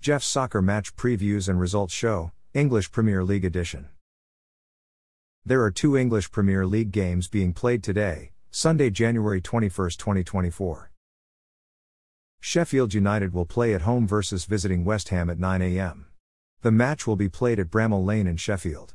Jeff's Soccer Match Previews and Results Show, English Premier League Edition. There are two English Premier League games being played today, Sunday, January 21, 2024. Sheffield United will play at home versus visiting West Ham at 9 a.m. The match will be played at Bramall Lane in Sheffield.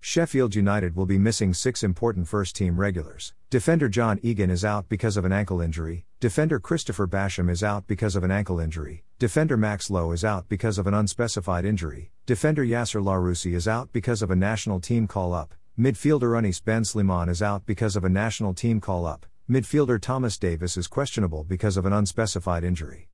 Sheffield United will be missing six important first team regulars. Defender John Egan is out because of an ankle injury, defender Christopher Basham is out because of an ankle injury, defender Max Lowe is out because of an unspecified injury, defender Yasser Larouci is out because of a national team call up, midfielder Anis Ben Slimane is out because of a national team call up, midfielder Thomas Davies is questionable because of an unspecified injury.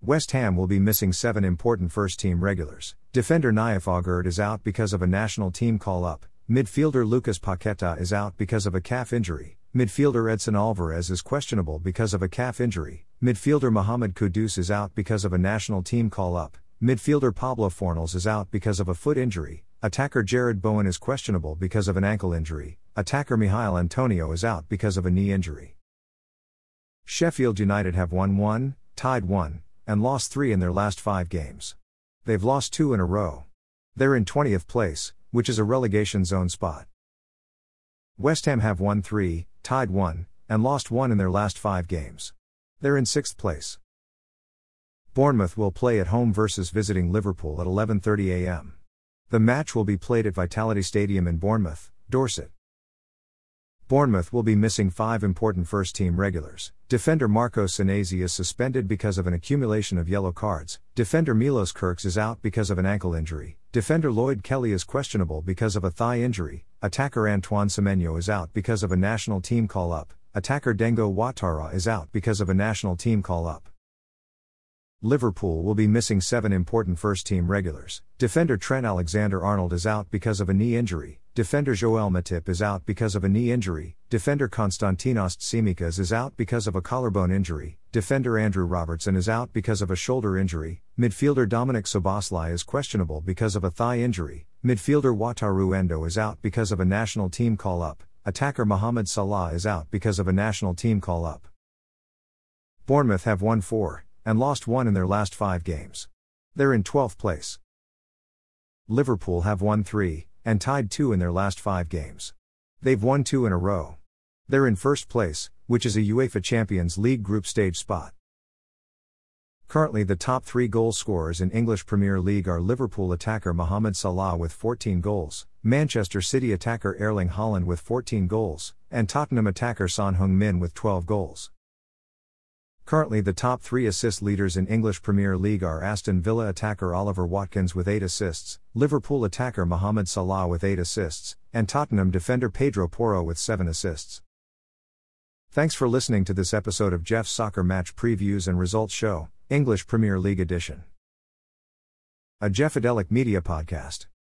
West Ham will be missing seven important first team regulars. Defender Nayef Aguerd is out because of a national team call up. Midfielder Lucas Paqueta is out because of a calf injury. Midfielder Edson Alvarez is questionable because of a calf injury. Midfielder Mohamed Kudus is out because of a national team call up. Midfielder Pablo Fornals is out because of a foot injury. Attacker Jarrod Bowen is questionable because of an ankle injury. Attacker Michail Antonio is out because of a knee injury. Sheffield United have won 1, tied 1, and lost three in their last five games. They've lost two in a row. They're in 20th place, which is a relegation zone spot. West Ham have won three, tied one, and lost one in their last five games. They're in sixth place. Bournemouth will play at home versus visiting Liverpool at 11:30 a.m. The match will be played at Vitality Stadium in Bournemouth, Dorset. Bournemouth will be missing five important first team regulars. Defender Marco Senesi is suspended because of an accumulation of yellow cards. Defender Milos Kerkez is out because of an ankle injury. Defender Lloyd Kelly is questionable because of a thigh injury. Attacker Antoine Semenyo is out because of a national team call up. Attacker Dango Ouattara is out because of a national team call up. Liverpool will be missing seven important first team regulars. Defender Trent Alexander Arnold is out because of a knee injury. Defender Joel Matip is out because of a knee injury. Defender Konstantinos Tsimikas is out because of a collarbone injury. Defender Andrew Robertson is out because of a shoulder injury. Midfielder Dominic Szoboszlai is questionable because of a thigh injury. Midfielder Wataru Endo is out because of a national team call up. Attacker Mohamed Salah is out because of a national team call up. Bournemouth have won four and lost one in their last five games. They're in 12th place. Liverpool have won three, and tied two in their last five games. They've won two in a row. They're in first place, which is a UEFA Champions League group stage spot. Currently, the top three goal scorers in English Premier League are Liverpool attacker Mohamed Salah with 14 goals, Manchester City attacker Erling Haaland with 14 goals, and Tottenham attacker Son Heung-min with 12 goals. Currently, the top three assist leaders in English Premier League are Aston Villa attacker Oliver Watkins with 8 assists, Liverpool attacker Mohamed Salah with 8 assists, and Tottenham defender Pedro Porro with 7 assists. Thanks for listening to this episode of Jeff's Soccer Match Previews and Results Show, English Premier League Edition. A Jeffadelic Media Podcast.